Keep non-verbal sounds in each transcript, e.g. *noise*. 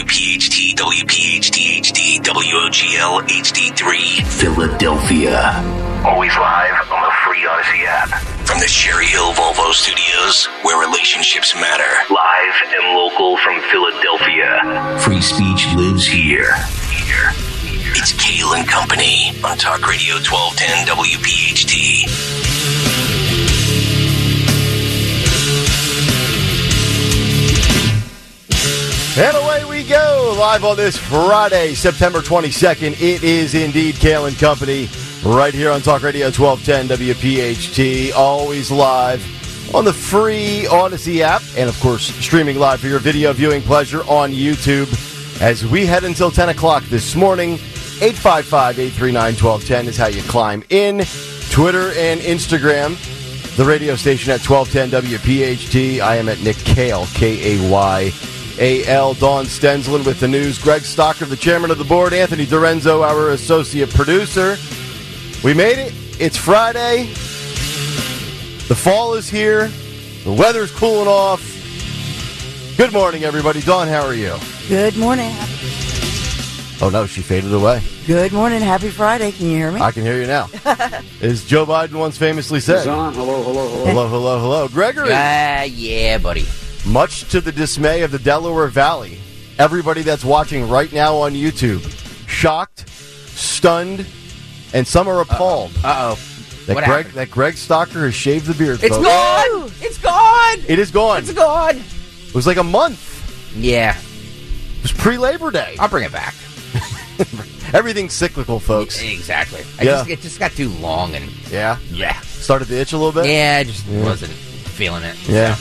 WPHT, WPHT HD, WOGL HD3, Philadelphia. Always live on the free Audacy app. From the Cherry Hill Volvo Studios, where relationships matter. Live and local from Philadelphia. Free speech lives here. Here. It's Kayal and Company on Talk Radio 1210 WPHT. And away live on this Friday, September 22nd. It is indeed Kayal and Company, right here on Talk Radio 1210 WPHT, always live on the free Audacy app, and of course, streaming live for your video viewing pleasure on YouTube as we head until 10 o'clock this morning. 855 839 1210 is how you climb in. Twitter and Instagram, the radio station at 1210 WPHT. I am at Nick Kayal, K A Y. A.L. Dawn Stensland with the news. Greg Stocker, the chairman of the board. Anthony Dorenzo, our associate producer. We made it. It's Friday. The fall is here. The weather's cooling off. Good morning, everybody. Dawn, how are you? Good morning. Oh, no, she faded away. Good morning. Happy Friday. Can you hear me? I can hear you now. *laughs* As Joe Biden once famously said. on. Hello, hello, hello. Hello, hello, hello. Gregory. Ah, yeah, buddy. Much to the dismay of the Delaware Valley, everybody that's watching right now on YouTube, shocked, stunned, and some are appalled Uh oh. that What Greg happened? that Greg Stocker has shaved the beard. It's folks. gone. It's gone. It is gone. It's gone. It was like a month. Yeah, It was pre Labor Day. I'll bring it back. *laughs* Everything's cyclical, folks. Exactly. I Yeah. just, it just got too long and Yeah. yeah, Started to itch a little bit. yeah. I just wasn't feeling it. Yeah.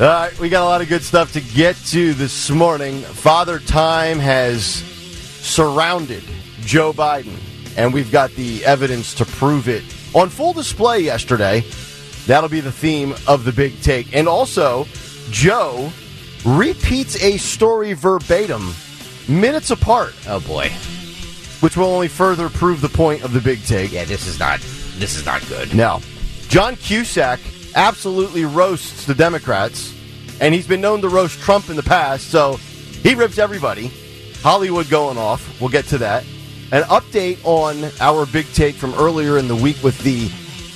All right, we got a lot of good stuff to get to this morning. Father Time has surrounded Joe Biden, and we've got the evidence to prove it on full display yesterday. That'll be the theme of the big take. And also, Joe repeats a story verbatim, minutes apart, Oh boy. which will only further prove the point of the big take. Yeah, this is not. This is not good. Now, John Cusack absolutely roasts the Democrats, and he's been known to roast Trump in the past, so he rips everybody. Hollywood going off. We'll get to that. An update on our big take from earlier in the week with the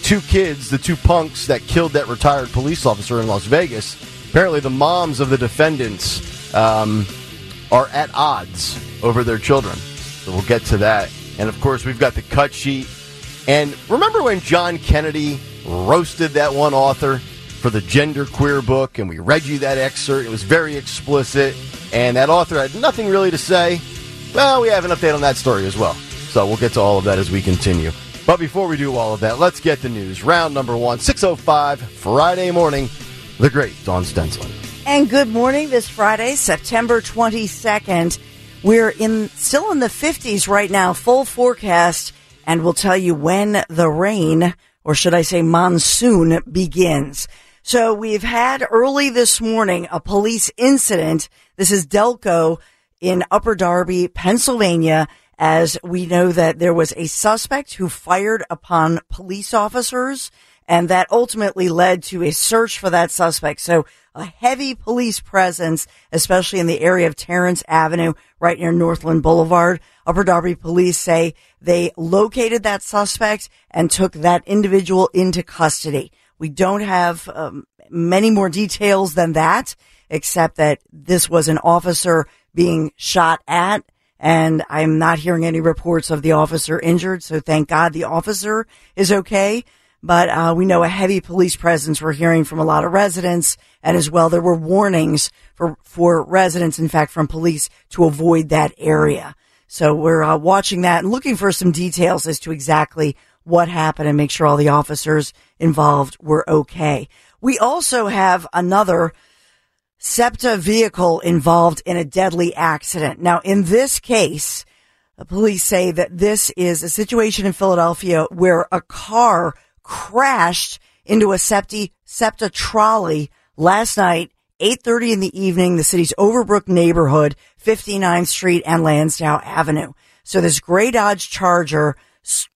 two kids, the two punks that killed that retired police officer in Las Vegas. Apparently, the moms of the defendants um, are at odds over their children. So we'll get to that. And of course, we've got the cut sheet. And remember when John Kennedy roasted that one author for the gender queer book, and we read you that excerpt? It was very explicit, and that author had nothing really to say. Well, we have an update on that story as well. So we'll get to all of that as we continue. But before we do all of that, let's get the news. Round number one, 6.05, Friday morning. The great Dawn Stensland. And good morning this Friday, September 22nd. We're in still in the 50s right now, full forecast, and we'll tell you when the rain, or should I say monsoon, begins. So we've had early this morning a police incident. This is Delco in Upper Darby, Pennsylvania, as we know that there was a suspect who fired upon police officers and that ultimately led to a search for that suspect. So a heavy police presence, especially in the area of Terrence Avenue, right near Northland Boulevard. Upper Darby police say they located that suspect and took that individual into custody. We don't have um, many more details than that, except that this was an officer being shot at and I'm not hearing any reports of the officer injured. So thank God the officer is okay. But uh, we know a heavy police presence. We're hearing from a lot of residents, and as well, there were warnings for for residents, in fact, from police to avoid that area. So we're uh, watching that and looking for some details as to exactly what happened and make sure all the officers involved were okay. We also have another SEPTA vehicle involved in a deadly accident. Now, in this case, the police say that this is a situation in Philadelphia where a car crashed into a SEPTA, SEPTA trolley last night, 8.30 in the evening, the city's Overbrook neighborhood, 59th Street and Lansdowne Avenue. So this gray Dodge Charger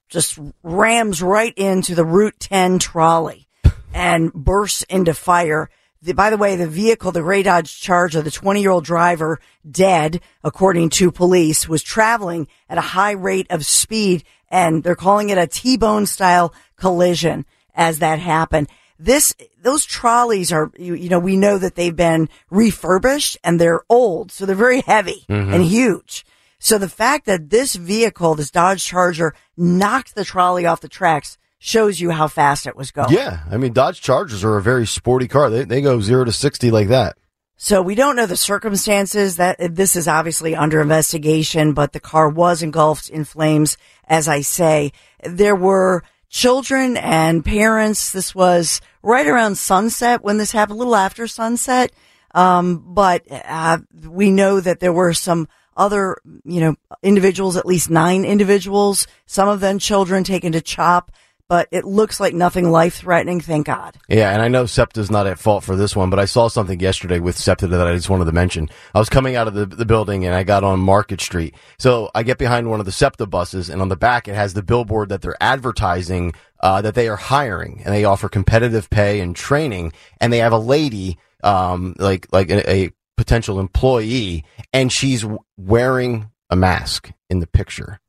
just rams right into the Route 10 trolley and bursts into fire. The, by the way, the vehicle, the gray Dodge Charger, the 20 year old driver, dead, according to police, was traveling at a high rate of speed, and they're calling it a T-bone style collision as that happened. This, those trolleys are, you, you know, we know that they've been refurbished and they're old, so they're very heavy mm-hmm. and huge. So the fact that this vehicle, this Dodge Charger, knocked the trolley off the tracks shows you how fast it was going. Yeah, I mean Dodge Chargers are a very sporty car. They they go zero to sixty like that. So we don't know the circumstances that this is obviously under investigation, but the car was engulfed in flames. As I say, there were children and parents. This was right around sunset when this happened, a little after sunset. Um, but uh, we know that there were some other, you know, individuals, at least nine individuals, some of them children taken to CHOP. But it looks like nothing life threatening, thank God. Yeah, and I know SEPTA's not at fault for this one, but I saw something yesterday with SEPTA that I just wanted to mention. I was coming out of the, the building and I got on Market Street. So I get behind one of the SEPTA buses and on the back it has the billboard that they're advertising uh, that they are hiring and they offer competitive pay and training and they have a lady um, like like a, a potential employee and she's wearing a mask in the picture.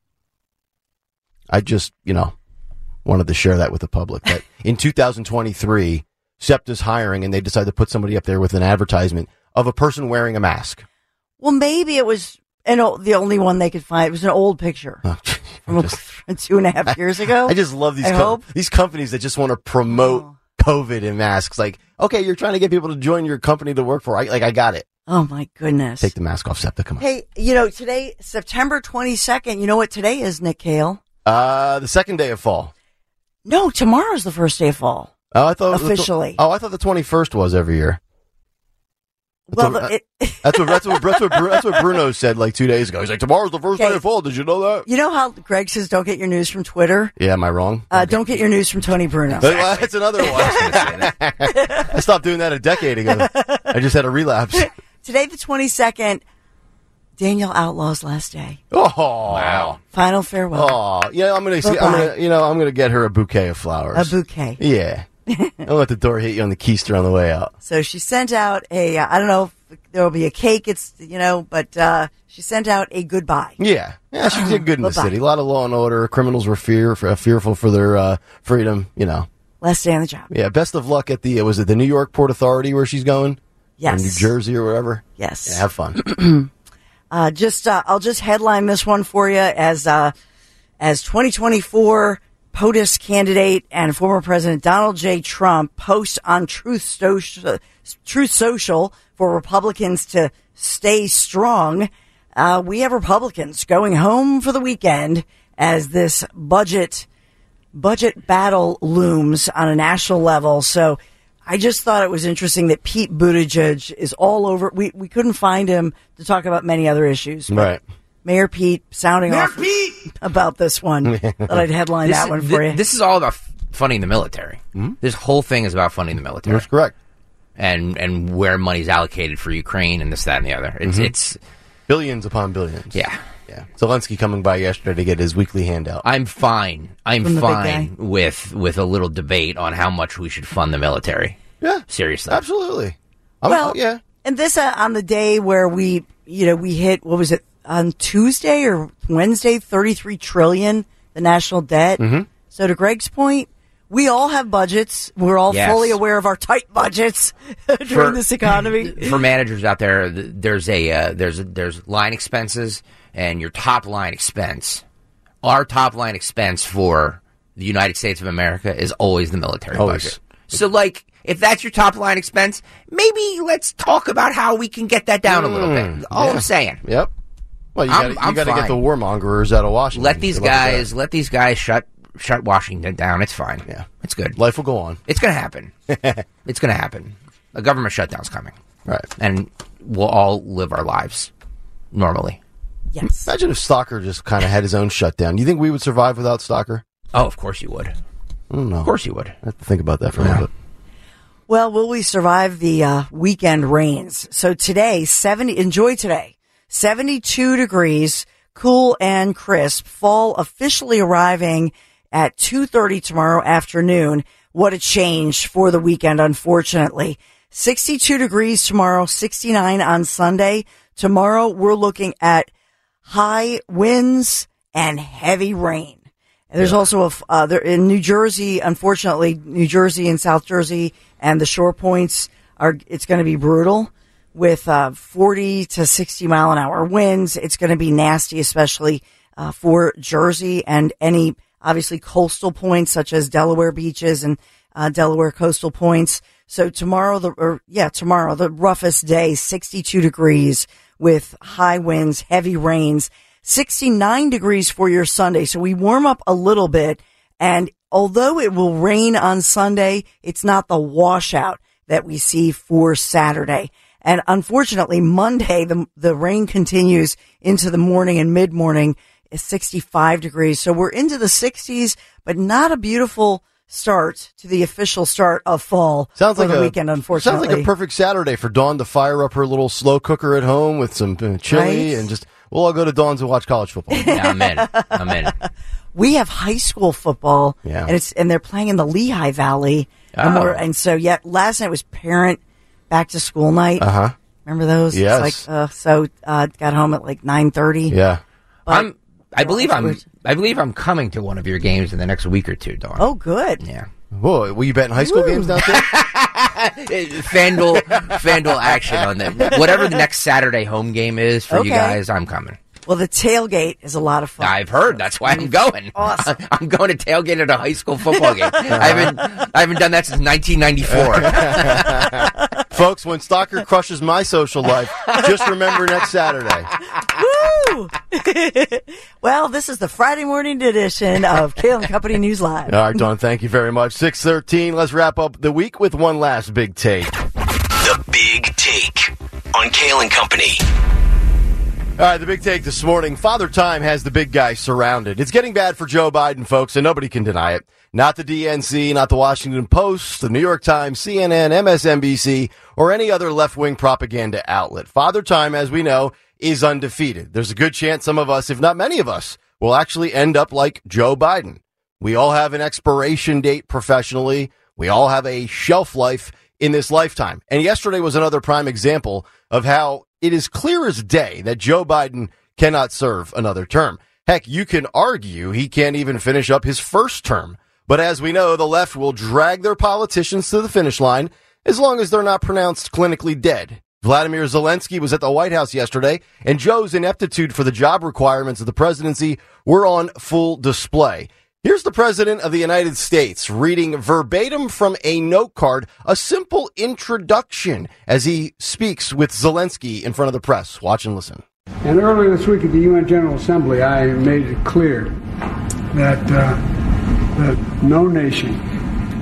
I just, you know, wanted to share that with the public But in *laughs* 2023, SEPTA's hiring and they decided to put somebody up there with an advertisement of a person wearing a mask. Well, maybe it was an, o- the only one they could find. It was an old picture from *laughs* Just- *laughs* two and a half years ago. I just love these I com- hope. these companies that just want to promote Oh. COVID and masks. Like, okay, you're trying to get people to join your company to work for. I, like, I got it. Oh my goodness. Take the mask off, SEPTA. Come on. Hey, you know, today, September 22nd, you know what today is, Nick Kayal? Uh, the second day of fall. No, tomorrow's the first day of fall. Oh, I thought Officially. oh, I thought the 21st was every year. That's Well, what- it, That's what that's what that's what, that's what Bruno said like two days ago. He's like, tomorrow's the first Okay. day of fall. Did you know that? you know how Greg says don't get your news from Twitter? Yeah, am I wrong? Uh, Don't get your news from Tony Bruno. Well, That's another one. I stopped doing that a decade ago. I just had a relapse. *laughs* Today, the 22nd, Danielle Outlaw's last day. Oh Wow. Final farewell. Oh, yeah. I'm gonna, see, I'm gonna, you know, I'm gonna get her a bouquet of flowers. A bouquet. Yeah. *laughs* Don't let the door hit you on the keister on the way out. So she sent out a, uh, I don't know if there will be a cake, it's, you know, but uh, she sent out a goodbye. Yeah, yeah. She did good in the Bye-bye. city. A lot of law and order. Criminals were fear, fearful for their uh, freedom. You know. Last day on the job. Yeah. Best of luck at the. Was it the New York Port Authority where she's going? Yes. Or New Jersey or wherever. Yes. Yeah, have fun. *clears throat* Uh, just uh, I'll just headline this one for you as uh, as 2024 POTUS candidate and former President Donald J. Trump posts on Truth Social, Truth Social for Republicans to stay strong. Uh, we have Republicans going home for the weekend as this budget budget battle looms on a national level. So I just thought it was interesting that Pete Buttigieg is all over. We we couldn't find him to talk about many other issues. Right. Mayor Pete sounding Mayor off about this one. *laughs* that I'd headline that one for thi- you. This is all about funding the military. Hmm? This whole thing is about funding the military That's correct. and and where money's allocated for Ukraine and this, that, and the other. It's mm-hmm. it's Billions upon billions. yeah. Yeah. Zelensky coming by yesterday to get his weekly handout. I'm fine. I'm From the big fine with with a little debate on how much we should fund the military. yeah. Seriously. Absolutely. I'm, well, yeah. and this uh, on the day where we, you know, we hit what was it on Tuesday or Wednesday, thirty three trillion, the national debt. Mm-hmm. So to Greg's point, we all have budgets. We're all Yes. fully aware of our tight budgets *laughs* during For- this economy. *laughs* for managers out there, th- there's a uh, there's a, there's line expenses and your top line expense. Our top line expense for the United States of America is always the military Always. budget. So, like, if that's your top line expense, maybe let's talk about how we can get that down a little bit. Mm, all yeah. I'm saying. Yep. Well, you got to get the warmongers out of Washington. Let these Good luck with that. guys let these guys shut shut Washington down. It's fine. Yeah. it's good. Life will go on. It's gonna happen. *laughs* it's gonna happen. A government shutdown's coming, Right. and we'll all live our lives normally. Yes. Imagine if Stalker just kind of had his own shutdown. Do you think we would survive without Stalker? Oh, of course you would. I. Of course you would. I have to think about that for a little bit. Well, will we survive the uh, weekend rains? So today, 70, enjoy today. 72 degrees, cool and crisp. Fall officially arriving at 2.30 tomorrow afternoon. What a change for the weekend, unfortunately. 62 degrees tomorrow, 69 on Sunday. Tomorrow we're looking at high winds and heavy rain. And there's also a uh, there in New Jersey. Unfortunately, New Jersey and South Jersey and the shore points are. It's going to be brutal with uh, 40 to 60 mile an hour winds. It's going to be nasty, especially uh, for Jersey and any obviously coastal points such as Delaware beaches and uh, Delaware coastal points. So tomorrow, the or yeah, tomorrow the roughest day, 62 degrees with high winds, heavy rains. 69 degrees for your Sunday. So we warm up a little bit. And although it will rain on Sunday, it's not the washout that we see for Saturday. And unfortunately, Monday, the, the rain continues into the morning and mid morning. is 65 degrees. So we're into the 60s, but not a beautiful start to the official start of fall. Sounds like the a weekend, unfortunately. Sounds like a perfect Saturday for Dawn to fire up her little slow cooker at home with some uh, chili Right? and just we'll all go to Dawn's and watch college football. *laughs* Yeah, I'm in. I'm in. *laughs* we have high school football, Yeah. and it's and they're playing in the Lehigh Valley, and, Oh. we're, and so yeah, last night was parent back to school night. Uh huh. Remember those? It's Yes. like uh, so, uh, got home at like nine thirty. Yeah. I'm. I believe I'm. I believe I'm coming to one of your games in the next week or two, Dawn. Oh, good. yeah. Whoa, will you betting high school Woo. games down there? *laughs* Fanduel, Fanduel action on that. Whatever the next Saturday home game is for Okay. you guys, I'm coming. Well, the tailgate is a lot of fun. I've heard. That's why I'm mm. going. Awesome. *laughs* I'm going to tailgate at a high school football game. I uh-huh. haven't. I haven't done that since 1994. *laughs* Folks, when Stalker crushes my social life, just remember next Saturday. Woo! *laughs* well, this is the Friday morning edition of Kayal and Company News Live. All right, Dawn, thank you very much. 613, let's wrap up the week with one last big take. The Big Take on Kale and Company. All right, the big take this morning. Father Time has the big guy surrounded. It's getting bad for Joe Biden, folks, and nobody can deny it. Not the DNC, not the Washington Post, the New York Times, CNN, MSNBC, or any other left wing propaganda outlet. Father Time, as we know, is undefeated. There's a good chance some of us, if not many of us, will actually end up like Joe Biden. We all have an expiration date professionally. We all have a shelf life in this lifetime. And yesterday was another prime example of how it is clear as day that Joe Biden cannot serve another term. Heck, you can argue he can't even finish up his first term. But as we know, the left will drag their politicians to the finish line as long as they're not pronounced clinically dead. Vladimir Zelensky was at the White House yesterday, and Joe's ineptitude for the job requirements of the presidency were on full display. Here's the President of the United States reading verbatim from a note card a simple introduction as he speaks with Zelensky in front of the press. Watch and listen. And earlier this week at the UN General Assembly, I made it clear that, uh, that no nation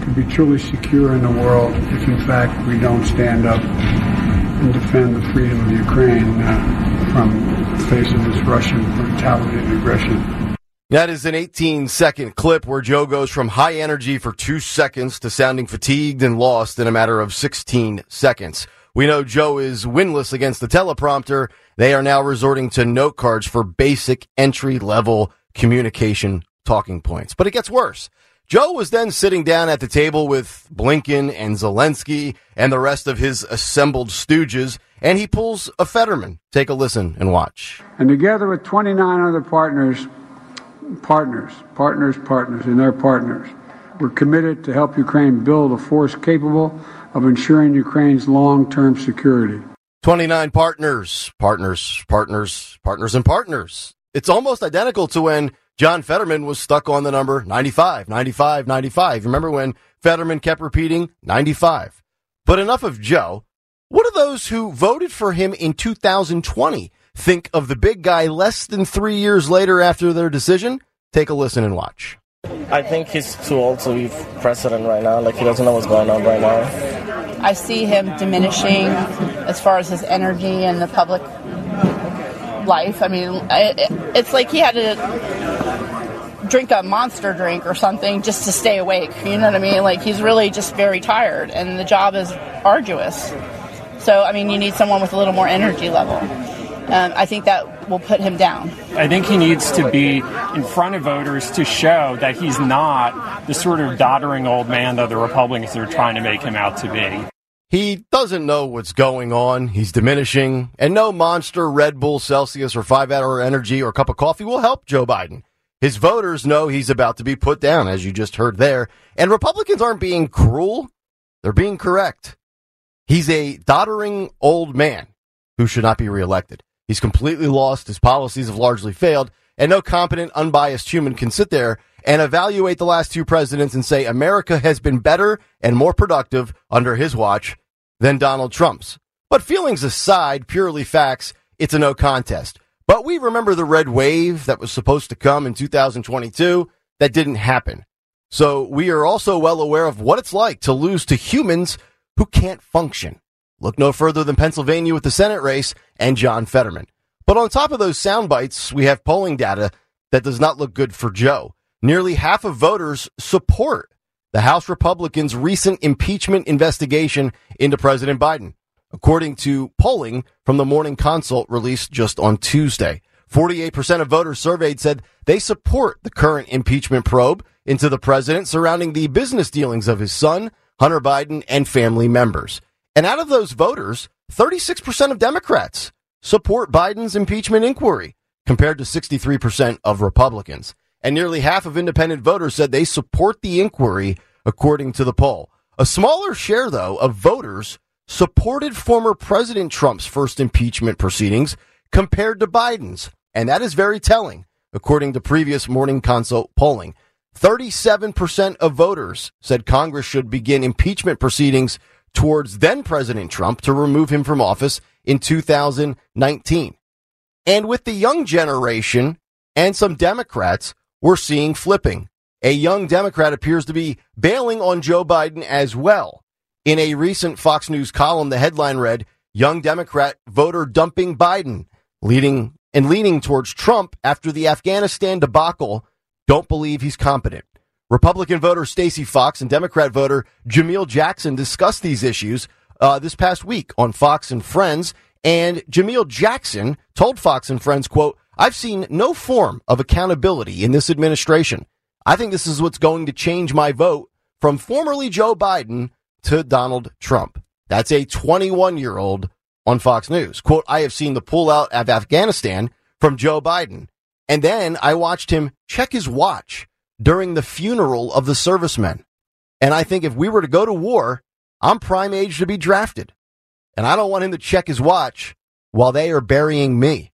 can be truly secure in the world if, in fact, we don't stand up and defend the freedom of Ukraine uh, from the face of this Russian brutality and aggression. That is an 18 second clip where Joe goes from high energy for two seconds to sounding fatigued and lost in a matter of 16 seconds. We know Joe is winless against the teleprompter. They are now resorting to note cards for basic entry level communication talking points. But it gets worse. Joe was then sitting down at the table with Blinken and Zelensky and the rest of his assembled stooges, and he pulls a Fetterman. Take a listen and watch. And together with 29 other partners, partners, partners, partners, and their partners, we're committed to help Ukraine build a force capable of ensuring Ukraine's long term security. 29 partners, partners, partners, partners, and partners. It's almost identical to when John Fetterman was stuck on the number 95, 95, 95. Remember when Fetterman kept repeating 95? But enough of Joe. What do those who voted for him in 2020 think of the big guy less than three years later after their decision? Take a listen and watch. I think he's too old to be president right now. Like he doesn't know what's going on right now. I see him diminishing as far as his energy and the public life. I mean, I, it's like he had to drink a monster drink or something just to stay awake. You know what I mean? Like he's really just very tired, and the job is arduous. So, I mean, you need someone with a little more energy level. Um, I think that will put him down. I think he needs to be in front of voters to show that he's not the sort of doddering old man that the Republicans are trying to make him out to be. He doesn't know what's going on. He's diminishing, and no monster Red Bull, Celsius, or five hour energy or cup of coffee will help Joe Biden. His voters know he's about to be put down, as you just heard there. And Republicans aren't being cruel, they're being correct. He's a doddering old man who should not be reelected. He's completely lost. His policies have largely failed. And no competent, unbiased human can sit there and evaluate the last two presidents and say America has been better and more productive under his watch than Donald Trump's. But feelings aside, purely facts, it's a no contest. But we remember the red wave that was supposed to come in 2022 that didn't happen. So we are also well aware of what it's like to lose to humans who can't function. Look no further than Pennsylvania with the Senate race and John Fetterman. But on top of those sound bites, we have polling data that does not look good for Joe. Nearly half of voters support the House Republicans' recent impeachment investigation into President Biden, according to polling from the Morning Consult released just on Tuesday. 48% of voters surveyed said they support the current impeachment probe into the president surrounding the business dealings of his son, Hunter Biden, and family members. And out of those voters, 36% of Democrats support Biden's impeachment inquiry, compared to 63% of Republicans. And nearly half of independent voters said they support the inquiry, according to the poll. A smaller share, though, of voters supported former President Trump's first impeachment proceedings compared to Biden's. And that is very telling, according to previous morning consult polling. 37% of voters said Congress should begin impeachment proceedings towards then President Trump to remove him from office in 2019. And with the young generation and some Democrats, we're seeing flipping. A young Democrat appears to be bailing on Joe Biden as well. In a recent Fox News column, the headline read, Young Democrat voter dumping Biden, leading and leaning towards Trump after the Afghanistan debacle, don't believe he's competent. Republican voter Stacey Fox and Democrat voter Jameel Jackson discussed these issues uh, this past week on Fox and Friends. And Jameel Jackson told Fox and Friends, quote, I've seen no form of accountability in this administration. I think this is what's going to change my vote from formerly Joe Biden to Donald Trump. That's a 21 year old on Fox News. Quote, I have seen the pullout of Afghanistan from Joe Biden. And then I watched him check his watch during the funeral of the servicemen. And I think if we were to go to war, I'm prime age to be drafted. And I don't want him to check his watch while they are burying me.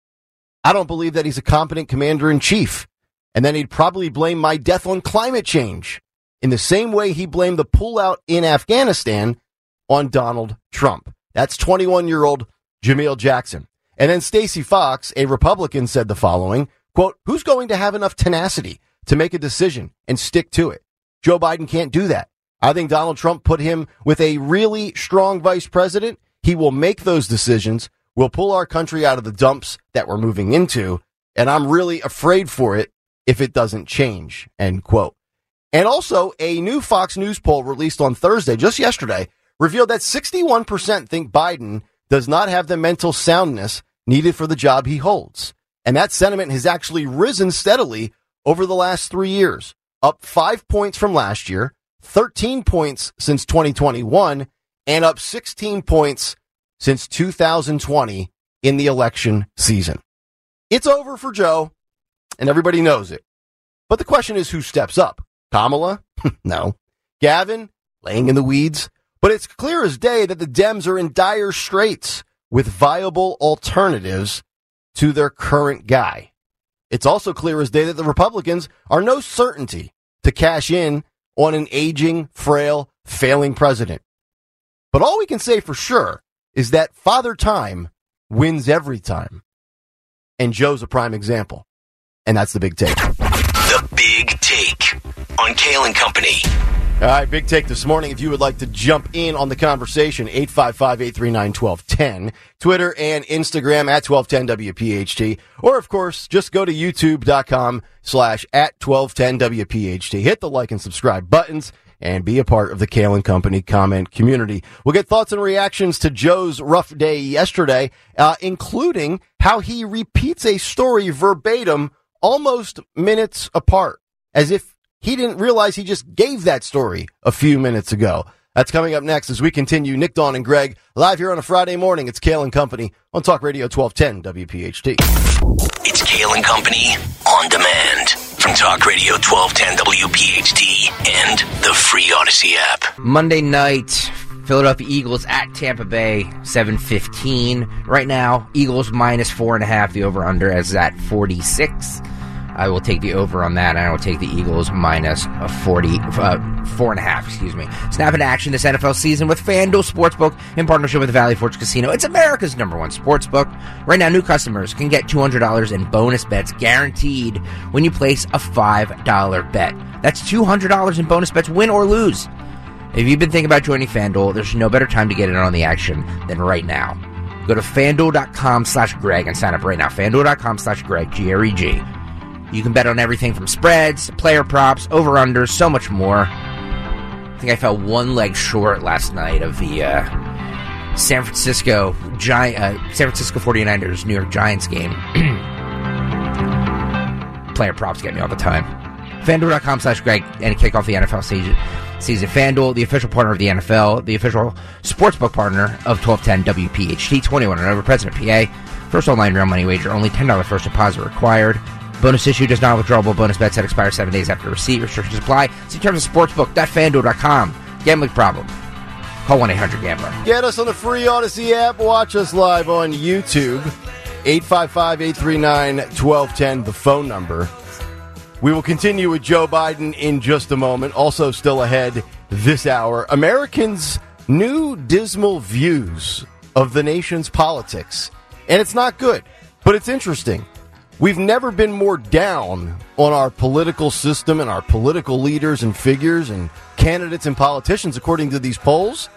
I don't believe that he's a competent commander in chief. And then he'd probably blame my death on climate change in the same way he blamed the pullout in Afghanistan on Donald Trump. That's 21 year old Jameel Jackson. And then Stacey Fox, a Republican, said the following quote, Who's going to have enough tenacity to make a decision and stick to it. Joe Biden can't do that. I think Donald Trump put him with a really strong vice president. He will make those decisions. We'll pull our country out of the dumps that we're moving into. And I'm really afraid for it if it doesn't change. End quote. And also a new Fox News poll released on Thursday, just yesterday, revealed that 61% think Biden does not have the mental soundness needed for the job he holds. And that sentiment has actually risen steadily over the last three years, up five points from last year, 13 points since 2021, and up 16 points since 2020 in the election season. It's over for Joe, and everybody knows it. But the question is who steps up? Kamala? *laughs* no. Gavin? Laying in the weeds? But it's clear as day that the Dems are in dire straits with viable alternatives to their current guy. It's also clear as day that the Republicans are no certainty to cash in on an aging, frail, failing president. But all we can say for sure is that Father Time wins every time. And Joe's a prime example. And that's the big take. The big take on Kayal and Company. All right, big take this morning. If you would like to jump in on the conversation, 855-839-1210, Twitter and Instagram at 1210WPHT, or of course, just go to youtube.com slash at 1210WPHT. Hit the like and subscribe buttons and be a part of the Kayal and Company comment community. We'll get thoughts and reactions to Joe's rough day yesterday, uh, including how he repeats a story verbatim almost minutes apart, as if he didn't realize he just gave that story a few minutes ago. That's coming up next as we continue. Nick, Dawn, and Greg live here on a Friday morning. It's Kayal and Company on Talk Radio 1210 WPHT. It's Kayal and Company on demand from Talk Radio 1210 WPHT and the free Audacy app. Monday night, Philadelphia Eagles at Tampa Bay, 715. Right now, Eagles minus four and a half. The over under is at 46. I will take the over on that, and I will take the Eagles minus a 40, uh, four and a half, excuse me. Snap into action this NFL season with FanDuel Sportsbook in partnership with Valley Forge Casino. It's America's number one sportsbook. Right now, new customers can get $200 in bonus bets guaranteed when you place a $5 bet. That's $200 in bonus bets, win or lose. If you've been thinking about joining FanDuel, there's no better time to get in on the action than right now. Go to fanduel.com slash Greg and sign up right now. Fanduel.com slash Greg, G R E G. You can bet on everything from spreads, player props, over unders, so much more. I think I fell one leg short last night of the uh, San Francisco Giant, uh, San Francisco 49ers New York Giants game. *clears throat* player props get me all the time. FanDuel.com slash Greg and kick off the NFL season. Season FanDuel, the official partner of the NFL, the official sportsbook partner of 1210 WPHT, 21 and over, President PA. First online real money wager, only $10 first deposit required. Bonus issue does not withdrawable bonus bets that expire seven days after receipt. Restrictions apply. See terms of sportsbook.fanduel.com. Gambling problem. Call 1 800 Gambler. Get us on the free Audacy app. Watch us live on YouTube. 855 839 1210, the phone number. We will continue with Joe Biden in just a moment. Also, still ahead this hour, Americans' new dismal views of the nation's politics. And it's not good, but it's interesting. We've never been more down on our political system and our political leaders and figures and candidates and politicians, according to these polls.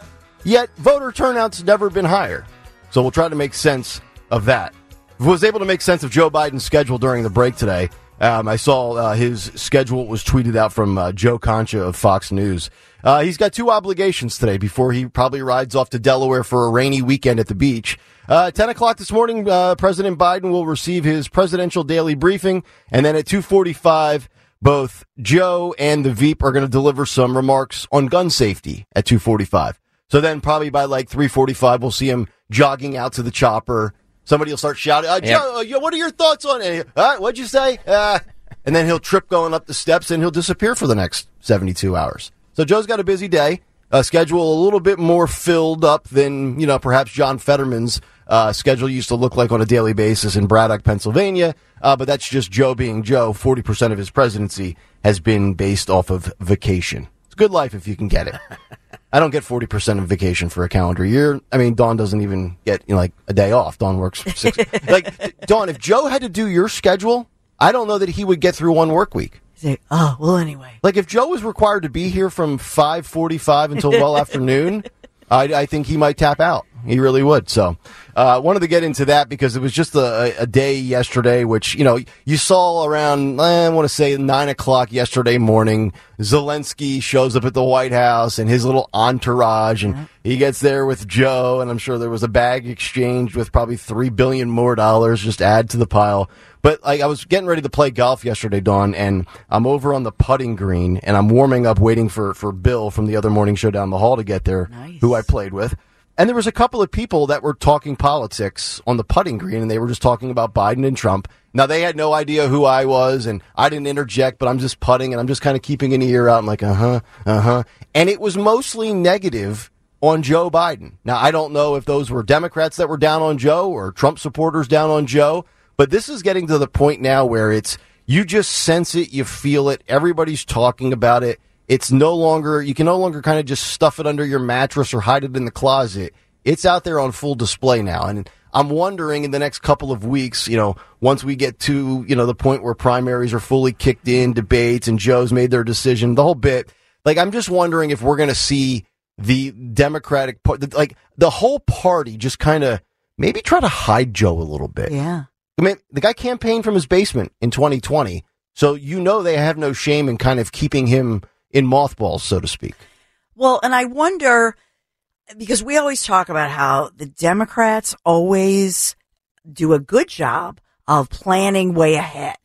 Yet, voter turnout's never been higher. So we'll try to make sense of that. Was able to make sense of Joe Biden's schedule during the break today. Um, I saw uh, his schedule was tweeted out from uh, Joe Concha of Fox News. Uh, he's got two obligations today before he probably rides off to Delaware for a rainy weekend at the beach. Uh, 10 o'clock this morning, uh, President Biden will receive his presidential daily briefing. And then at 245, both Joe and the Veep are going to deliver some remarks on gun safety at 245. So then probably by like 345, we'll see him jogging out to the chopper. Somebody will start shouting, uh, Joe, uh, what are your thoughts on it? Uh, what'd you say? Uh, and then he'll trip going up the steps and he'll disappear for the next 72 hours. So Joe's got a busy day, a schedule a little bit more filled up than, you know, perhaps John Fetterman's uh, schedule used to look like on a daily basis in Braddock, Pennsylvania. Uh, but that's just Joe being Joe. 40% of his presidency has been based off of vacation. It's a good life if you can get it. *laughs* I don't get 40% of vacation for a calendar year. I mean, Dawn doesn't even get, you know, like a day off. Dawn works six. *laughs* like, Dawn, if Joe had to do your schedule, I don't know that he would get through one work week. Say, oh, well, anyway. Like, if Joe was required to be here from 545 until well *laughs* after noon, I, I think he might tap out. He really would. So, uh, wanted to get into that because it was just a, a day yesterday, which, you know, you saw around, eh, I want to say nine o'clock yesterday morning. Zelensky shows up at the White House and his little entourage and he gets there with Joe. And I'm sure there was a bag exchange with probably three billion more dollars just add to the pile. But like, I was getting ready to play golf yesterday, Dawn, and I'm over on the putting green and I'm warming up waiting for, for Bill from the other morning show down the hall to get there, Nice. who I played with. And there was a couple of people that were talking politics on the putting green, and they were just talking about Biden and Trump. Now they had no idea who I was, and I didn't interject, but I'm just putting, and I'm just kind of keeping an ear out. I'm like, uh huh, uh huh. And it was mostly negative on Joe Biden. Now I don't know if those were Democrats that were down on Joe or Trump supporters down on Joe, but this is getting to the point now where it's you just sense it, you feel it, everybody's talking about it. It's no longer, you can no longer kind of just stuff it under your mattress or hide it in the closet. It's out there on full display now. And I'm wondering in the next couple of weeks, you know, once we get to, you know, the point where primaries are fully kicked in, debates and Joe's made their decision, the whole bit, like, I'm just wondering if we're going to see the Democratic, par- like, the whole party just kind of maybe try to hide Joe a little bit. Yeah. I mean, the guy campaigned from his basement in 2020. So you know they have no shame in kind of keeping him in mothballs, so to speak. Well, and I wonder because we always talk about how the Democrats always do a good job of planning way ahead.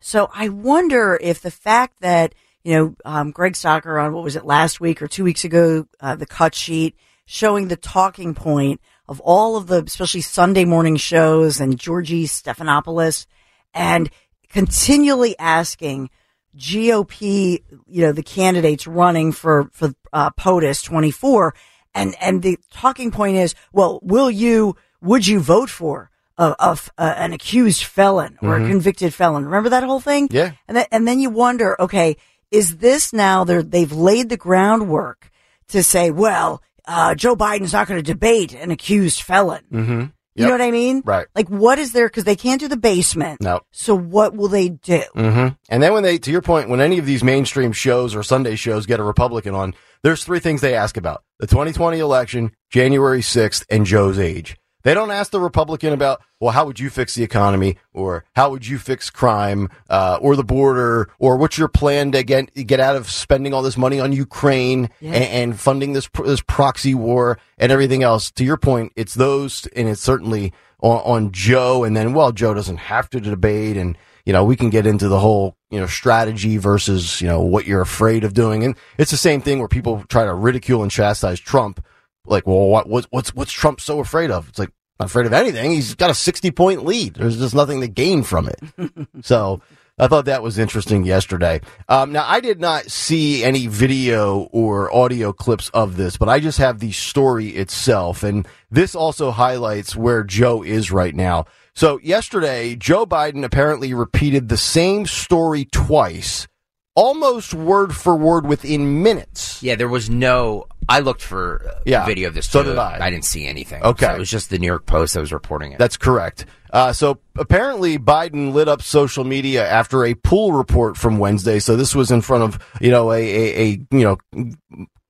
So I wonder if the fact that you know, um, Greg Stocker on what was it last week or two weeks ago, uh, the cut sheet showing the talking point of all of the, especially Sunday morning shows and Georgie Stephanopoulos and continually asking GOP, you know, the candidates running for, for, uh, POTUS 24. And, and the talking point is, well, will you, would you vote for a, a, a an accused felon or a convicted felon? Remember that whole thing? Yeah. And then, and then you wonder, okay, is this now they're, they've laid the groundwork to say, well, uh, Joe Biden's not going to debate an accused felon. Mm-hmm. You know what I mean? Right. Like, what is there? Because they can't do the basement. No. So what will they do? hmm And then when they, to your point, when any of these mainstream shows or Sunday shows get a Republican on, there's three things they ask about: the 2020 election, January 6th, and Joe's age. They don't ask the Republican about, well, how would you fix the economy, or how would you fix crime, uh, or the border, or what's your plan to get get out of spending all this money on Ukraine Yeah. and, and funding this this proxy war and everything else. To your point, it's those, and it's certainly on, on Joe. And then, well, Joe doesn't have to debate, and you know, we can get into the whole you know strategy versus you know what you're afraid of doing, and it's the same thing where people try to ridicule and chastise Trump like, well, what, what's what's what's Trump so afraid of? It's like not afraid of anything. He's got a sixty point lead. There's just nothing to gain from it. *laughs* so I thought that was interesting yesterday. Um, now I did not see any video or audio clips of this, but I just have the story itself, and this also highlights where Joe is right now. So yesterday, Joe Biden apparently repeated the same story twice. Almost word for word within minutes. Yeah, there was no. I looked for uh, Yeah, video of this. so too. did I. I didn't see anything. Okay. So it was just the New York Post that was reporting it. That's correct. Uh, so apparently Biden lit up social media after a pool report from Wednesday. So this was in front of, you know, a, a, a you know,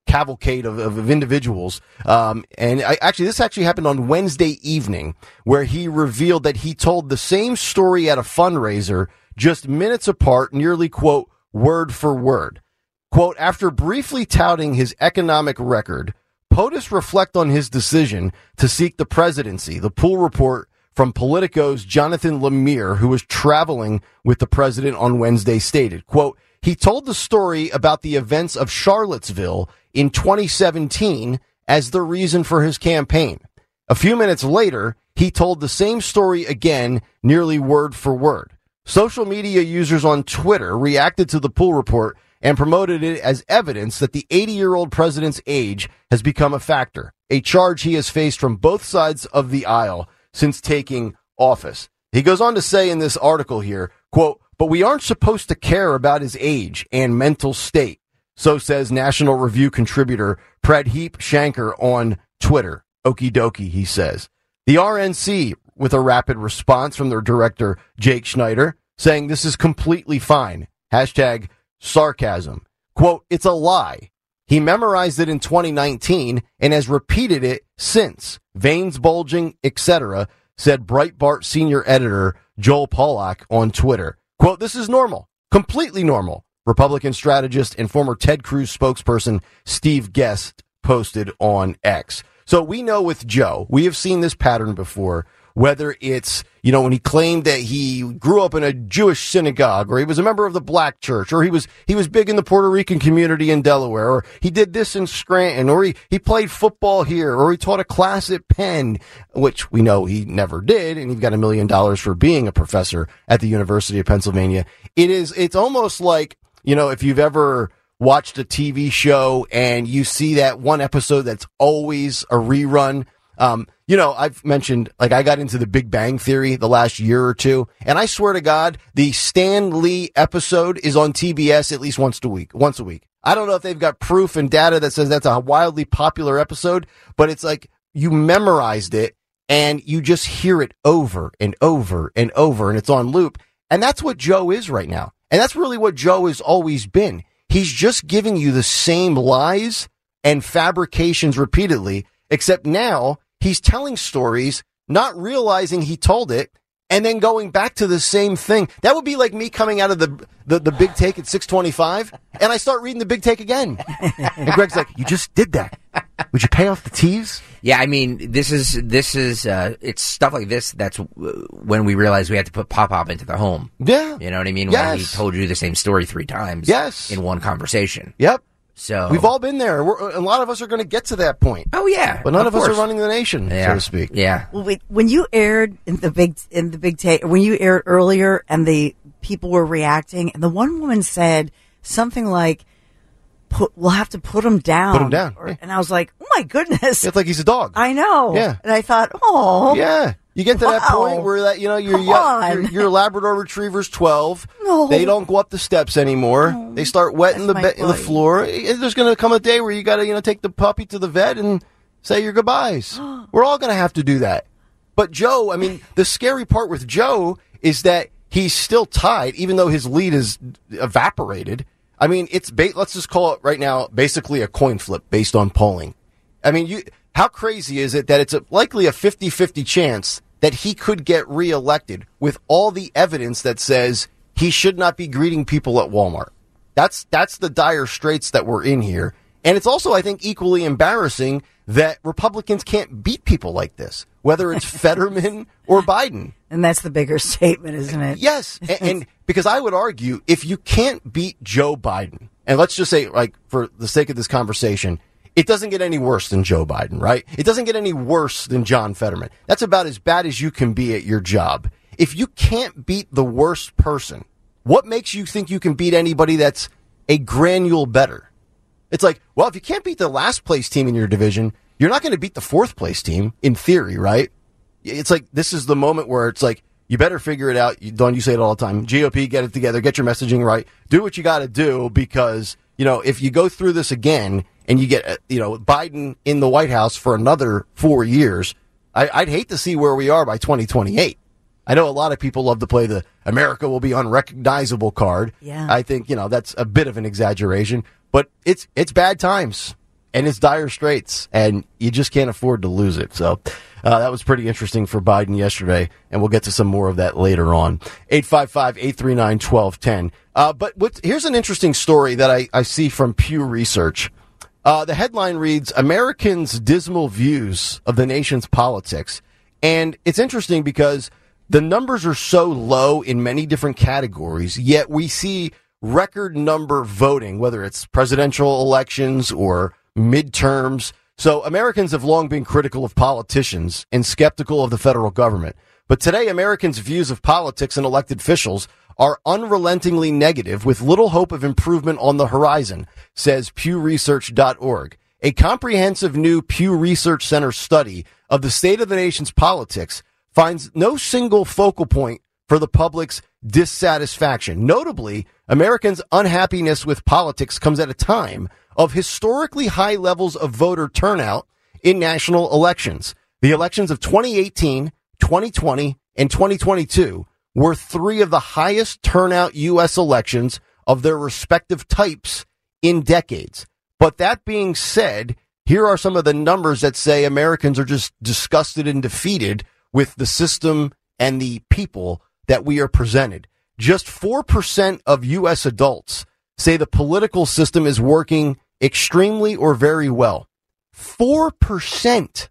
cavalcade of, of, of individuals. Um, and I, actually, this actually happened on Wednesday evening where he revealed that he told the same story at a fundraiser just minutes apart, nearly quote, word for word. Quote, after briefly touting his economic record, POTUS reflect on his decision to seek the presidency. The pool report from Politico's Jonathan Lemire, who was traveling with the president on Wednesday, stated, quote, he told the story about the events of Charlottesville in 2017 as the reason for his campaign. A few minutes later, he told the same story again, nearly word for word. Social media users on Twitter reacted to the pool report and promoted it as evidence that the 80 year old president's age has become a factor, a charge he has faced from both sides of the aisle since taking office. He goes on to say in this article here, quote, but we aren't supposed to care about his age and mental state. So says National Review contributor Pradheep Shanker on Twitter. Okie dokie, he says. The RNC with a rapid response from their director, Jake Schneider, saying this is completely fine. Hashtag sarcasm. Quote, it's a lie. He memorized it in 2019 and has repeated it since. Veins bulging, etc., said Breitbart senior editor Joel Pollak on Twitter. Quote, this is normal. Completely normal. Republican strategist and former Ted Cruz spokesperson Steve Guest posted on X. So we know with Joe, we have seen this pattern before, whether it's, you know, when he claimed that he grew up in a Jewish synagogue or he was a member of the black church or he was, he was big in the Puerto Rican community in Delaware or he did this in Scranton or he, he played football here or he taught a class at Penn, which we know he never did. And he got a million dollars for being a professor at the University of Pennsylvania. It is, it's almost like, you know, if you've ever watched a TV show and you see that one episode that's always a rerun. Um, you know, I've mentioned like I got into the Big Bang Theory the last year or two, and I swear to God, the Stan Lee episode is on TBS at least once a week. Once a week. I don't know if they've got proof and data that says that's a wildly popular episode, but it's like you memorized it and you just hear it over and over and over, and it's on loop. And that's what Joe is right now. And that's really what Joe has always been. He's just giving you the same lies and fabrications repeatedly, except now he's telling stories, not realizing he told it, and then going back to the same thing. That would be like me coming out of the the, the big take at 625 and I start reading the big take again. And Greg's like, "You just did that. Would you pay off the tees?" Yeah, I mean, this is this is uh, it's stuff like this that's uh, when we realized we had to put pop pop into the home. Yeah. You know what I mean? When we Yes. told you the same story three times. Yes. In one conversation. Yep. So We've all been there. We're, a lot of us are going to get to that point. Oh yeah, But none of, us are running the nation, so to speak. Yeah. Well, wait, when you aired in the big in the big take, when you aired earlier, and the people were reacting, and the one woman said something like, "Put, we'll have to put him down." Put him down, Or- yeah. And I was like, "Oh my goodness!" It's like he's a dog. I know. Yeah. And I thought, "Oh, Yeah. You get to that point where that you know your your, your, Labrador Retriever's twelve. No. They don't go up the steps anymore. They start wetting the be- the floor. There's going to come a day where you got to you know take the puppy to the vet and say your goodbyes. *gasps* We're all going to have to do that. But Joe, I mean, the scary part with Joe is that he's still tied, even though his lead is evaporated. I mean, it's ba- let's just call it right now, basically a coin flip based on polling. I mean, you how crazy is it that it's a, likely a 50-50 chance that he could get reelected with all the evidence that says he should not be greeting people at Walmart. That's that's the dire straits that we're in here. And it's also I think equally embarrassing that Republicans can't beat people like this, whether it's *laughs* Fetterman or Biden. and that's the bigger statement, isn't it? Yes, and, and *laughs* because I would argue if you can't beat Joe Biden, and let's just say, like, for the sake of this conversation, it doesn't get any worse than Joe Biden, right? It doesn't get any worse than John Fetterman. That's about as bad as you can be at your job. If you can't beat the worst person, what makes you think you can beat anybody that's a granule better? It's like, well, if you can't beat the last place team in your division, you're not going to beat the fourth place team in theory, right? It's like this is the moment where it's like you better figure it out. You, Don, you say it all the time. GOP, get it together, get your messaging right, do what you got to do because you know if you go through this again and you get uh, you know Biden in the White House for another four years, I, I'd hate to see where we are by 2028. I know a lot of people love to play the America will be unrecognizable card. Yeah. I think, you know, that's a bit of an exaggeration, but it's it's bad times and it's dire straits and you just can't afford to lose it. So uh, that was pretty interesting for Biden yesterday, and we'll get to some more of that later on. 855-839-1210. Uh, but what, here's an interesting story that I, I see from Pew Research. Uh, the headline reads Americans' dismal views of the nation's politics. And it's interesting because the numbers are so low in many different categories, yet we see record number voting, whether it's presidential elections or midterms. So Americans have long been critical of politicians and skeptical of the federal government. But today, Americans' views of politics and elected officials are unrelentingly negative with little hope of improvement on the horizon, says PewResearch.org. A comprehensive new Pew Research Center study of the state of the nation's politics finds no single focal point for the public's dissatisfaction. Notably, Americans' unhappiness with politics comes at a time of historically high levels of voter turnout in national elections. The elections of 2018, 2020, and 2022 were three of the highest turnout U.S. elections of their respective types in decades. But that being said, here are some of the numbers that say Americans are just disgusted and defeated with the system and the people that we are presented. Just 4% of U.S. adults say the political system is working extremely or very well. 4%.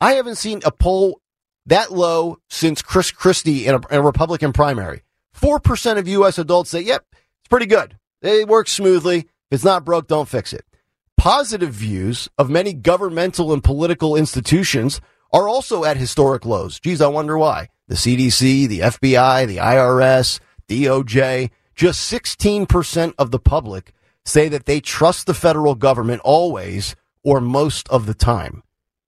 I haven't seen a poll that low since Chris Christie in a, a Republican primary. 4% of U.S. adults say, yep, it's pretty good. It works smoothly. If it's not broke, don't fix it. Positive views of many governmental and political institutions are also at historic lows. Geez, I wonder why. The CDC, the FBI, the IRS, DOJ, just 16% of the public say that they trust the federal government always or most of the time.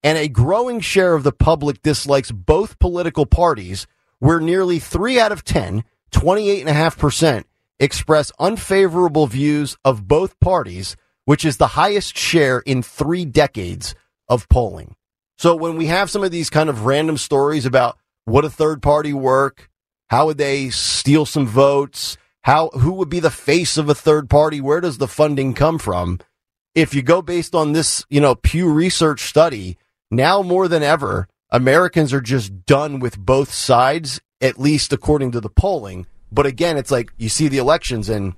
And a growing share of the public dislikes both political parties, where nearly three out of 10, 28.5%, express unfavorable views of both parties, which is the highest share in three decades of polling. So when we have some of these kind of random stories about would a third party work, how would they steal some votes, how who would be the face of a third party, where does the funding come from? If you go based on this, you know, Pew Research study, now more than ever, Americans are just done with both sides at least according to the polling. But again, it's like you see the elections and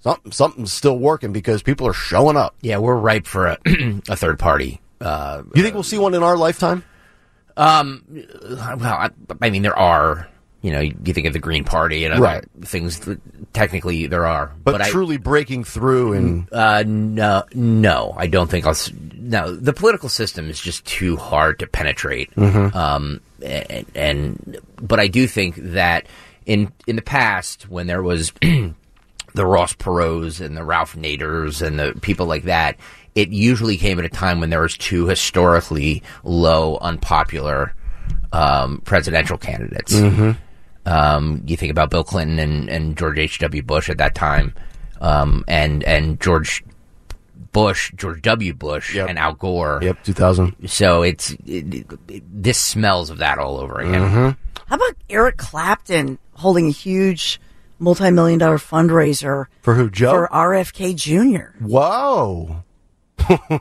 something something's still working because people are showing up. Yeah, we're ripe for a, *clears throat* a third party. Uh, You think we'll see one in our lifetime? um, well, I, I mean, there are. You know, you think of the Green Party and other Right. things. that Technically, there are, But, I, truly breaking through and Uh, no, no, I don't think I'll. No, the political system is just too hard to penetrate. Um, and, and but I do think that in in the past when there was *clears throat* the Ross Perot's and the Ralph Naders and the people like that, it usually came at a time when there was two historically low, unpopular um, presidential candidates. Um, you think about Bill Clinton and, and George H. W. Bush at that time, um, and and George Bush, George W. Bush, Yep. and Al Gore. yep, 2000. So it's it, it, it- this smells of that all over again. Mm-hmm. How about Eric Clapton holding a huge multi-million dollar fundraiser For who, Joe? for RFK Jr.? Whoa.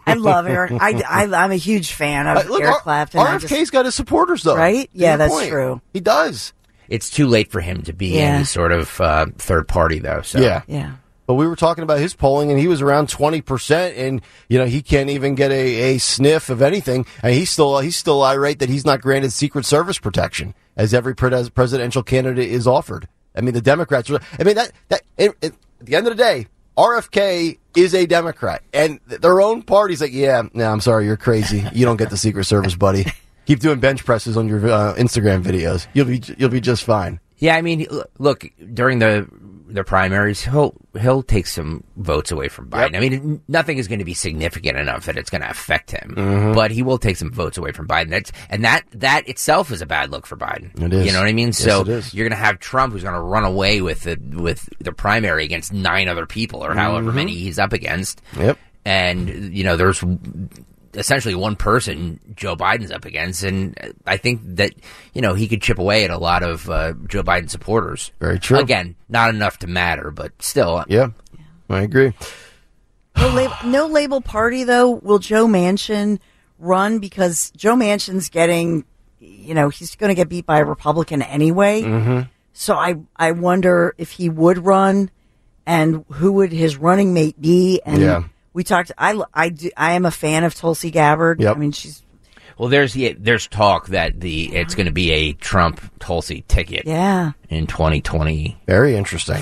I love *laughs* Eric. I, I, I'm a huge fan of Uh, look, Eric Clapton. I RFK's just- got his supporters, though. Right? Yeah, that's point. true. He does. It's too late for him to be Yeah. any sort of uh, third party, though. So Yeah. yeah. But we were talking about his polling, and he was around twenty percent, and you know he can't even get a, a sniff of anything. And he's still he's still irate that he's not granted Secret Service protection as every pres- presidential candidate is offered. I mean, the Democrats. are- I mean that that it, it, at the end of the day, RFK is a Democrat, and th- their own party's like, yeah, no, I'm sorry, you're crazy. You don't get the Secret Service, buddy. *laughs* Keep doing bench presses on your uh, Instagram videos. You'll be you'll be just fine. Yeah, I mean, look during the the primaries, he'll he'll take some votes away from Biden. Yep. I mean, nothing is going to be significant enough that it's going to affect him, Mm-hmm. but he will take some votes away from Biden. That's and that that itself is a bad look for Biden. It is. You know what I mean? Yes, so it is. you're going to have Trump who's going to run away with the with the primary against nine other people or however many he's up against. Mm-hmm. Yep. And you know, there's essentially one person Joe Biden's up against, and I think that you know he could chip away at a lot of uh, Joe Biden supporters. Very true. Again, not enough to matter, but still, Yeah, I agree. No, lab- no label party though. Will Joe Manchin run because Joe Manchin's getting, you know, he's going to get beat by a Republican anyway. Mm-hmm. So I I wonder if he would run, and who would his running mate be? And Yeah. We talked. I I do, I am a fan of Tulsi Gabbard. Yep. I mean she's well, there's yeah, there's talk that the it's going to be a Trump Tulsi ticket yeah. in 2020. Very interesting.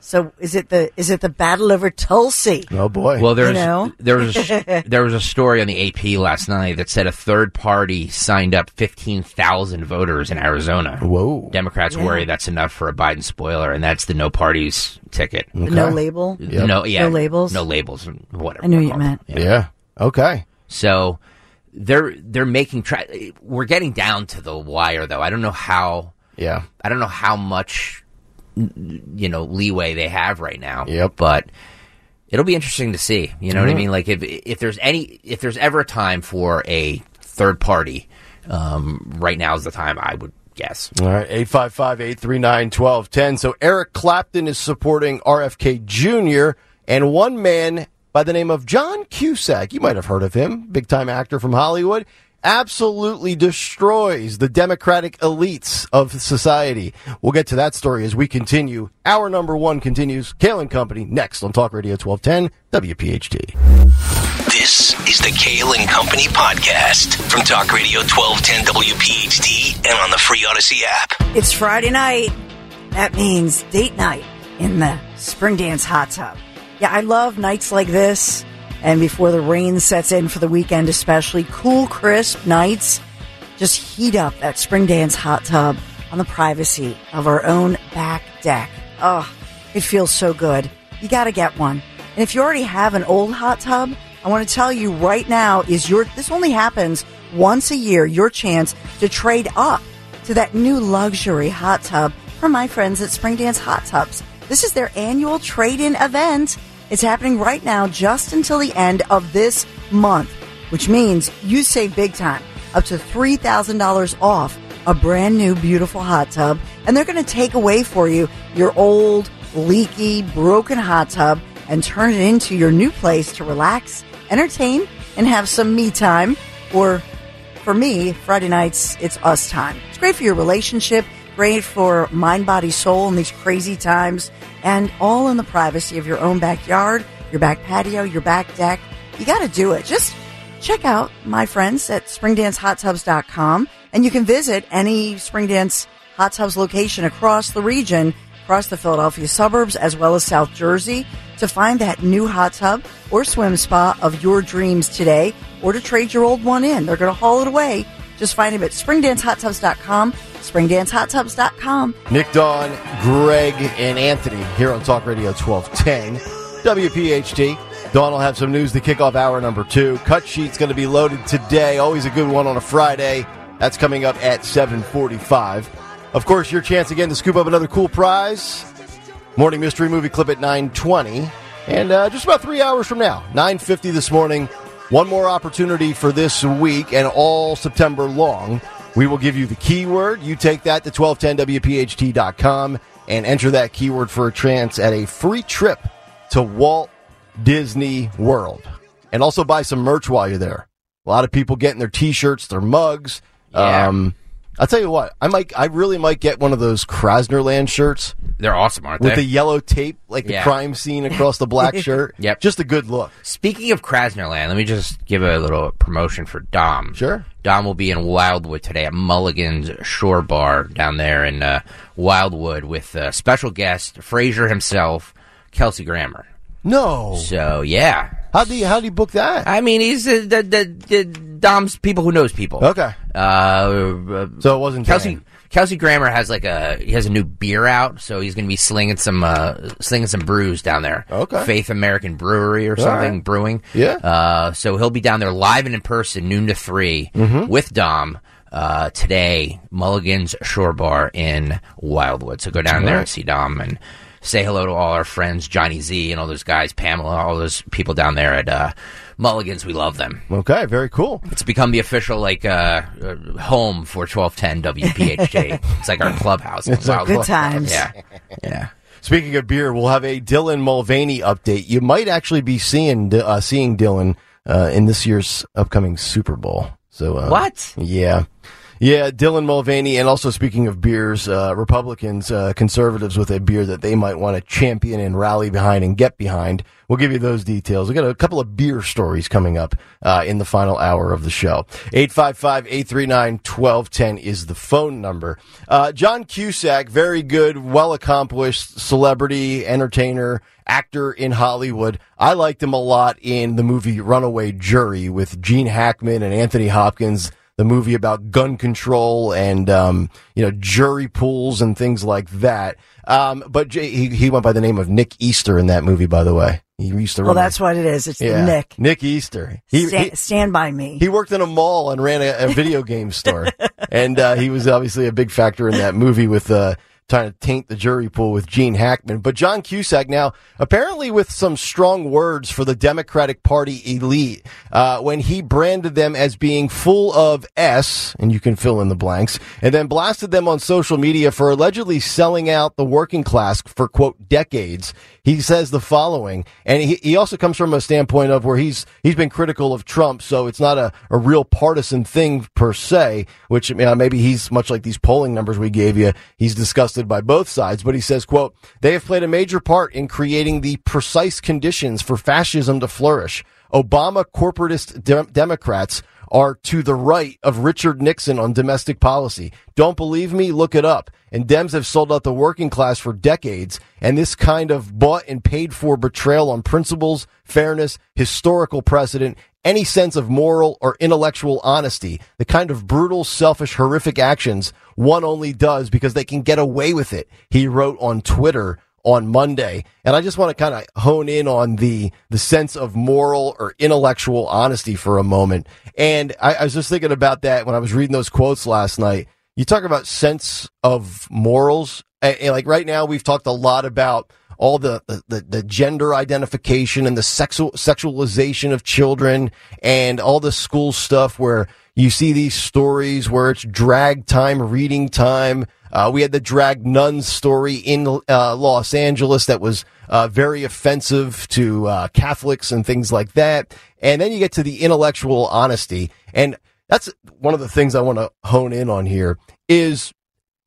So is it the is it the battle over Tulsi? Oh boy. Well, there's know? there was a, *laughs* there was a story on the AP last night that said a third party signed up 15,000 voters in Arizona. Whoa. Democrats worry that's enough for a Biden spoiler, and that's the no parties ticket. The no label. No, yeah, No labels? no labels, whatever. I knew they're you meant. Yeah. Okay. So they're they're making try. We're getting down to the wire, though. I don't know how. Yeah. I don't know how much you know leeway they have right now. Yep. But it'll be interesting to see. You know what I mean? Like if if there's any if there's ever a time for a third party, um, right now is the time. I would guess. All right. 855 839 1210. So Eric Clapton is supporting RFK Jr. and one man by the name of John Cusack. You might have heard of him, big time actor from Hollywood. Absolutely destroys the democratic elites of society. We'll get to that story as we continue. Our number one continues. Kayal and Company next on Talk Radio 1210 WPHT. This is the Kayal and Company podcast from Talk Radio 1210 WPHT and on the free Audacy app. It's Friday night. That means date night in the Spring Dance hot tub. Yeah, I love nights like this. And before the rain sets in for the weekend, especially cool, crisp nights, just heat up that Spring Dance hot tub on the privacy of our own back deck. Oh, it feels so good. You got to get one. And if you already have an old hot tub, I want to tell you right now is your this only happens once a year, your chance to trade up to that new luxury hot tub from my friends at Spring Dance Hot Tubs. This is their annual trade-in event. It's happening right now just until the end of this month, which means you save big time, up to $3,000 off a brand new beautiful hot tub, and they're going to take away for you your old, leaky, broken hot tub and turn it into your new place to relax, entertain, and have some me time. Or for me, Friday nights, it's us time. It's great for your relationship, Great for mind, body, soul in these crazy times, and all in the privacy of your own backyard, your back patio, your back deck. You got to do it. Just check out my friends at springdancehottubs.com and you can visit any Spring Dance Hot Tubs location across the region, across the Philadelphia suburbs, as well as South Jersey to find that new hot tub or swim spa of your dreams today or to trade your old one in. They're going to haul it away. Just find him at springdancehottubs.com, springdancehottubs.com. Nick Dawn, Greg, and Anthony here on Talk Radio 1210, WPHT. Dawn will have some news to kick off hour number two. Cut sheet's going to be loaded today. Always a good one on a Friday. That's coming up at 745. Of course, your chance again to scoop up another cool prize. Morning Mystery Movie Clip at 920. And uh, just about three hours from now, 950 this morning, one more opportunity for this week and all September long. We will give you the keyword. You take that to 1210WPHT.com and enter that keyword for a chance at a free trip to Walt Disney World. And also buy some merch while you're there. A lot of people getting their t-shirts, their mugs. Yeah. Um, I'll tell you what, I might, I really might get one of those Krasnerland shirts They're awesome, aren't with they? With the yellow tape, like the Yeah. crime scene across the black *laughs* shirt. Yep. Just a good look. Speaking of Krasnerland, let me just give a little promotion for Dom. Sure. Dom will be in Wildwood today at Mulligan's Shore Bar down there in uh, Wildwood with uh, special guest Frasier himself, Kelsey Grammer. No. So yeah, How do you, how do you book that? I mean he's uh, the, the the Dom's people who knows people. Okay. Uh, uh, So it wasn't Kelsey. Dan. Kelsey Grammer has like a he has a new beer out, so he's going to be slinging some uh, slinging some brews down there. Okay. Faith American Brewery or something right. brewing. Yeah. Uh, so he'll be down there live and in person, noon to 3 Mm-hmm. with Dom. Uh, today, Mulligan's Shore Bar in Wildwood. So go down there and see Dom and say hello to all our friends, Johnny Z and all those guys, Pamela, all those people down there at uh, Mulligan's. We love them. Okay, very cool. It's become the official like uh, uh, home for twelve ten WPHT. *laughs* it's like our clubhouse. in our. Good times. Yeah, yeah. Speaking of beer, we'll have a Dylan Mulvaney update. You might actually be seeing uh, seeing Dylan uh, in this year's upcoming Super Bowl. So uh, What? Yeah. Yeah, Dylan Mulvaney, and also speaking of beers, uh, Republicans, uh, conservatives with a beer that they might want to champion and rally behind and get behind. We'll give you those details. We've got a couple of beer stories coming up uh, in the final hour of the show. 855-839-1210 is the phone number. Uh, John Cusack, very good, well accomplished celebrity, entertainer, actor in Hollywood. I liked him a lot in the movie Runaway Jury with Gene Hackman and Anthony Hopkins the movie about gun control and um, you know jury pools and things like that. Um, but J- he he went by the name of Nick Easter in that movie, by the way. He used to Well, that's what it is. It's yeah, Nick. Nick Easter. He, Sta- he stand by me. he worked in a mall and ran a, a video game store, *laughs* and uh, he was obviously a big factor in that movie with. Uh, Trying to taint the jury pool with Gene Hackman. But John Cusack now, apparently with some strong words for the Democratic Party elite, uh, when he branded them as being full of S, and you can fill in the blanks, and then blasted them on social media for allegedly selling out the working class for, quote, decades. He says the following, and he, he also comes from a standpoint of where he's he's been critical of Trump, so it's not a, a real partisan thing per se, which uh, maybe he's much like these polling numbers we gave you. He's disgusted by both sides, but he says, quote, they have played a major part in creating the precise conditions for fascism to flourish. Obama corporatist de- Democrats are to the right of Richard Nixon on domestic policy. Don't believe me? Look it up. And Dems have sold out the working class for decades. And this kind of bought and paid for betrayal on principles, fairness, historical precedent, any sense of moral or intellectual honesty, the kind of brutal, selfish, horrific actions one only does because they can get away with it. He wrote on Twitter on Monday. And I just want to kind of hone in on the, the sense of moral or intellectual honesty for a moment. And I, I was just thinking about that when I was reading those quotes last night. You talk about sense of morals. And, and like right now, we've talked a lot about all the, the, the gender identification and the sexual sexualization of children and all the school stuff where you see these stories where it's drag time, reading time. Uh, we had the drag nun story in uh, Los Angeles that was uh, very offensive to uh, Catholics and things like that. And then you get to the intellectual honesty. And that's one of the things I want to hone in on here is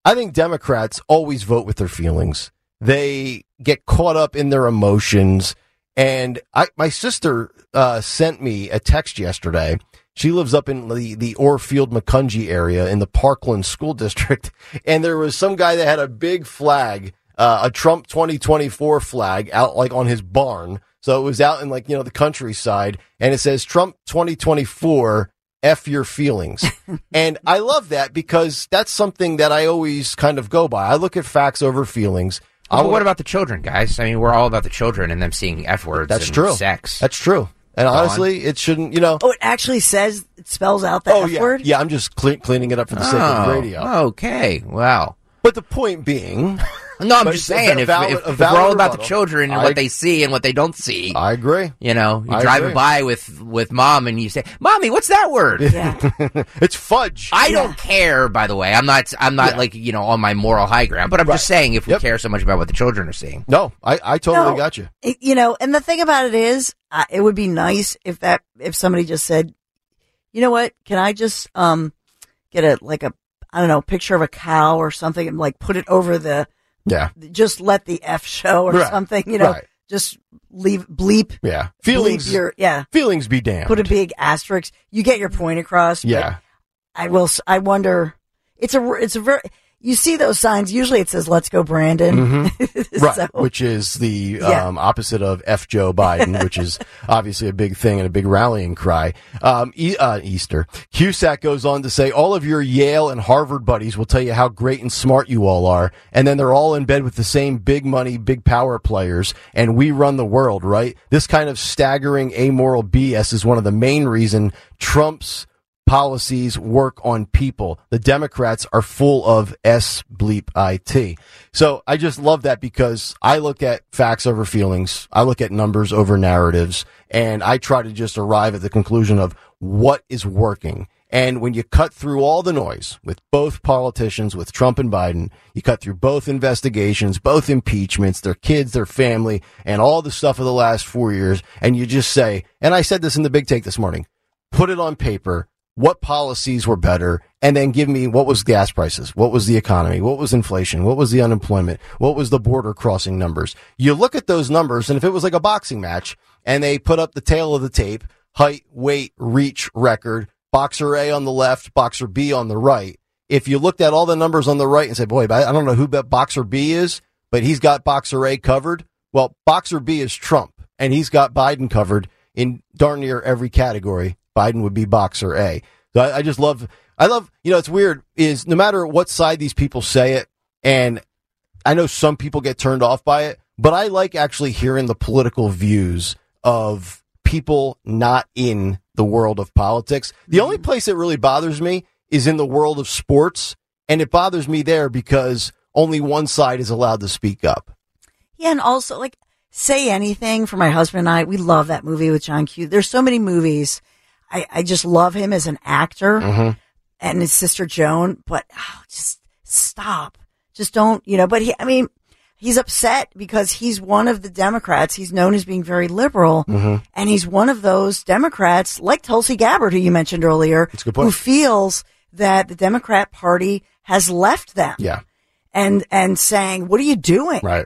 I think Democrats always vote with their feelings. They get caught up in their emotions. And I, my sister uh, sent me a text yesterday. She lives up in the, the Orefield Macungie area in the Parkland School *laughs* District. And there was some guy that had a big flag, uh, a Trump 2024 flag out like on his barn. So it was out in like, you know, the countryside and it says Trump 2024 F your feelings. *laughs* and I love that because that's something that I always kind of go by. I look at facts over feelings. Oh, I Well, what about the children, guys? I mean, we're all about the children and them seeing f words. That's and true. Sex. That's true. And Go on. honestly, it shouldn't, you know. Oh, it actually says it spells out the Oh, F yeah. word. Yeah, I'm just cle- cleaning it up for the sake of Oh, radio. Okay. Wow. But the point being, No, I'm But just saying, if, valid- if, if we're all valid about the children and I- what they see and what they don't see, I agree. you know, you're I driving agree. by with with mom and you say, "Mommy, what's that word?" Yeah. *laughs* It's fudge. I don't care. By the way, I'm not. I'm not Yeah. like you know on my moral high ground. But I'm Right. just saying, if we Yep. care so much about what the children are seeing, no, I, I totally No. got you. It- you know, and the thing about it is, uh, it would be nice if that if somebody just said, you know what, can I just um get a like a I don't know picture of a cow or something and like put it over the Yeah. just let the f show or Right. something, you know, Right. just leave bleep Yeah. Feelings, bleep your yeah feelings be damned. put a big asterisk. You get your point across. yeah. I will. I wonder. It's a. It's a very. You see those signs. Usually it says "Let's go, Brandon." *laughs* Right. So- Which is the Yeah. um, opposite of F Joe Biden, which is *laughs* obviously a big thing and a big rallying cry. Um, e- uh, Easter. Cusack goes on to say, all of your Yale and Harvard buddies will tell you how great and smart you all are. And then they're all in bed with the same big money, big power players. And we run the world, right? This kind of staggering amoral BS is one of the main reason Trump's policies work on people. The Democrats are full of S bleep IT. So I just love that because I look at facts over feelings. I look at numbers over narratives and I try to just arrive at the conclusion of what is working. And when you cut through all the noise with both politicians, with Trump and Biden, you cut through both investigations, both impeachments, their kids, their family, and all the stuff of the last four years. And you just say, and I said this in the big take this morning, put it on paper. What policies were better? And then give me what was gas prices? What was the economy? What was inflation? What was the unemployment? What was the border crossing numbers? You look at those numbers and if it was like a boxing match and they put up the tale of the tape, height, weight, reach, record, boxer A on the left, boxer B on the right. If you looked at all the numbers on the right and said, boy, I don't know who that boxer B is, but he's got boxer A covered. Well, boxer B is Trump and he's got Biden covered in darn near every category. Biden would be boxer A. So I, I just love, I love, you know, it's weird is no matter what side these people say it, and I know some people get turned off by it, but I like actually hearing the political views of people not in the world of politics. The only mm-hmm. place that really bothers me is in the world of sports, and it bothers me there because only one side is allowed to speak up. Yeah, and also like say anything for my husband and I. We love that movie with John Q. There's so many movies. I, I just love him as an actor Mm-hmm. and his sister Joan, but oh, just stop. Just don't, you know, but he, I mean, he's upset because he's one of the Democrats. He's known as being very liberal Mm-hmm. and he's one of those Democrats like Tulsi Gabbard, who you mentioned earlier, That's a good point. who feels that the Democrat party has left them Yeah, and, and saying, what are you doing? right.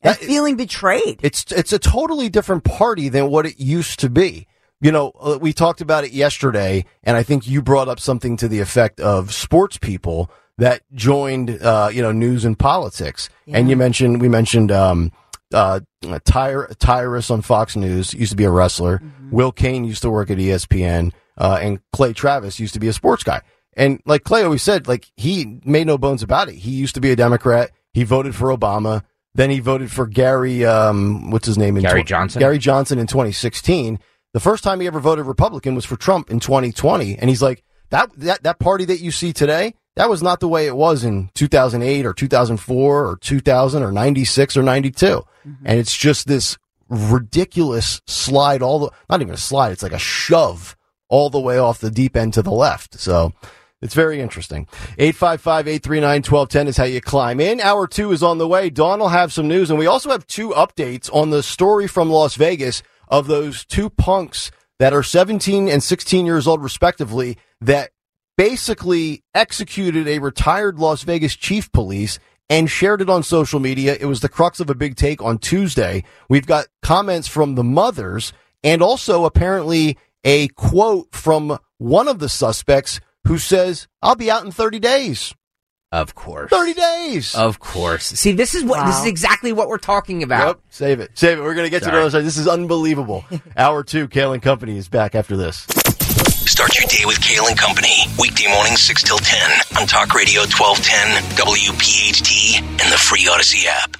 And That- feeling betrayed. It's it's a totally different party than what it used to be. You know, uh, we talked about it yesterday, and I think you brought up something to the effect of sports people that joined, uh, you know, news and politics. And you mentioned we mentioned um, uh, Ty- Tyrus on Fox News used to be a wrestler. Will Cain used to work at ESPN, uh, and Clay Travis used to be a sports guy. And like Clay always said, like he made no bones about it. He used to be a Democrat. He voted for Obama. Then he voted for Gary, um, what's his name? In Gary Johnson? Gary Johnson in 2016. The first time he ever voted Republican was for Trump in 2020. And he's like, that, that, that party that you see today, that was not the way it was in 2008 or 2004 or 2000 or 96 or 92. Mm-hmm. And it's just this ridiculous slide all the, not even a slide, it's like a shove all the way off the deep end to the left. So it's very interesting. 855-839-1210 is how you climb in. Hour two is on the way. Dawn will have some news and we also have two updates on the story from Las Vegas of those two punks that are 17 and 16 years old respectively that basically executed a retired Las Vegas chief police and shared it on social media. It was the crux of a big take on Tuesday. We've got comments from the mothers and also apparently a quote from one of the suspects who says, I'll be out in 30 days. Of course. 30 days. Of course. See, this is what this is exactly what we're talking about. Yep. Save it. Save it. We're going to get to the other side. This is unbelievable. *laughs* Hour two, Kayal and Company is back after this. Start your day with Kayal and Company. Weekday mornings 6 till 10 on Talk Radio 1210, WPHT, and the free Audacy app.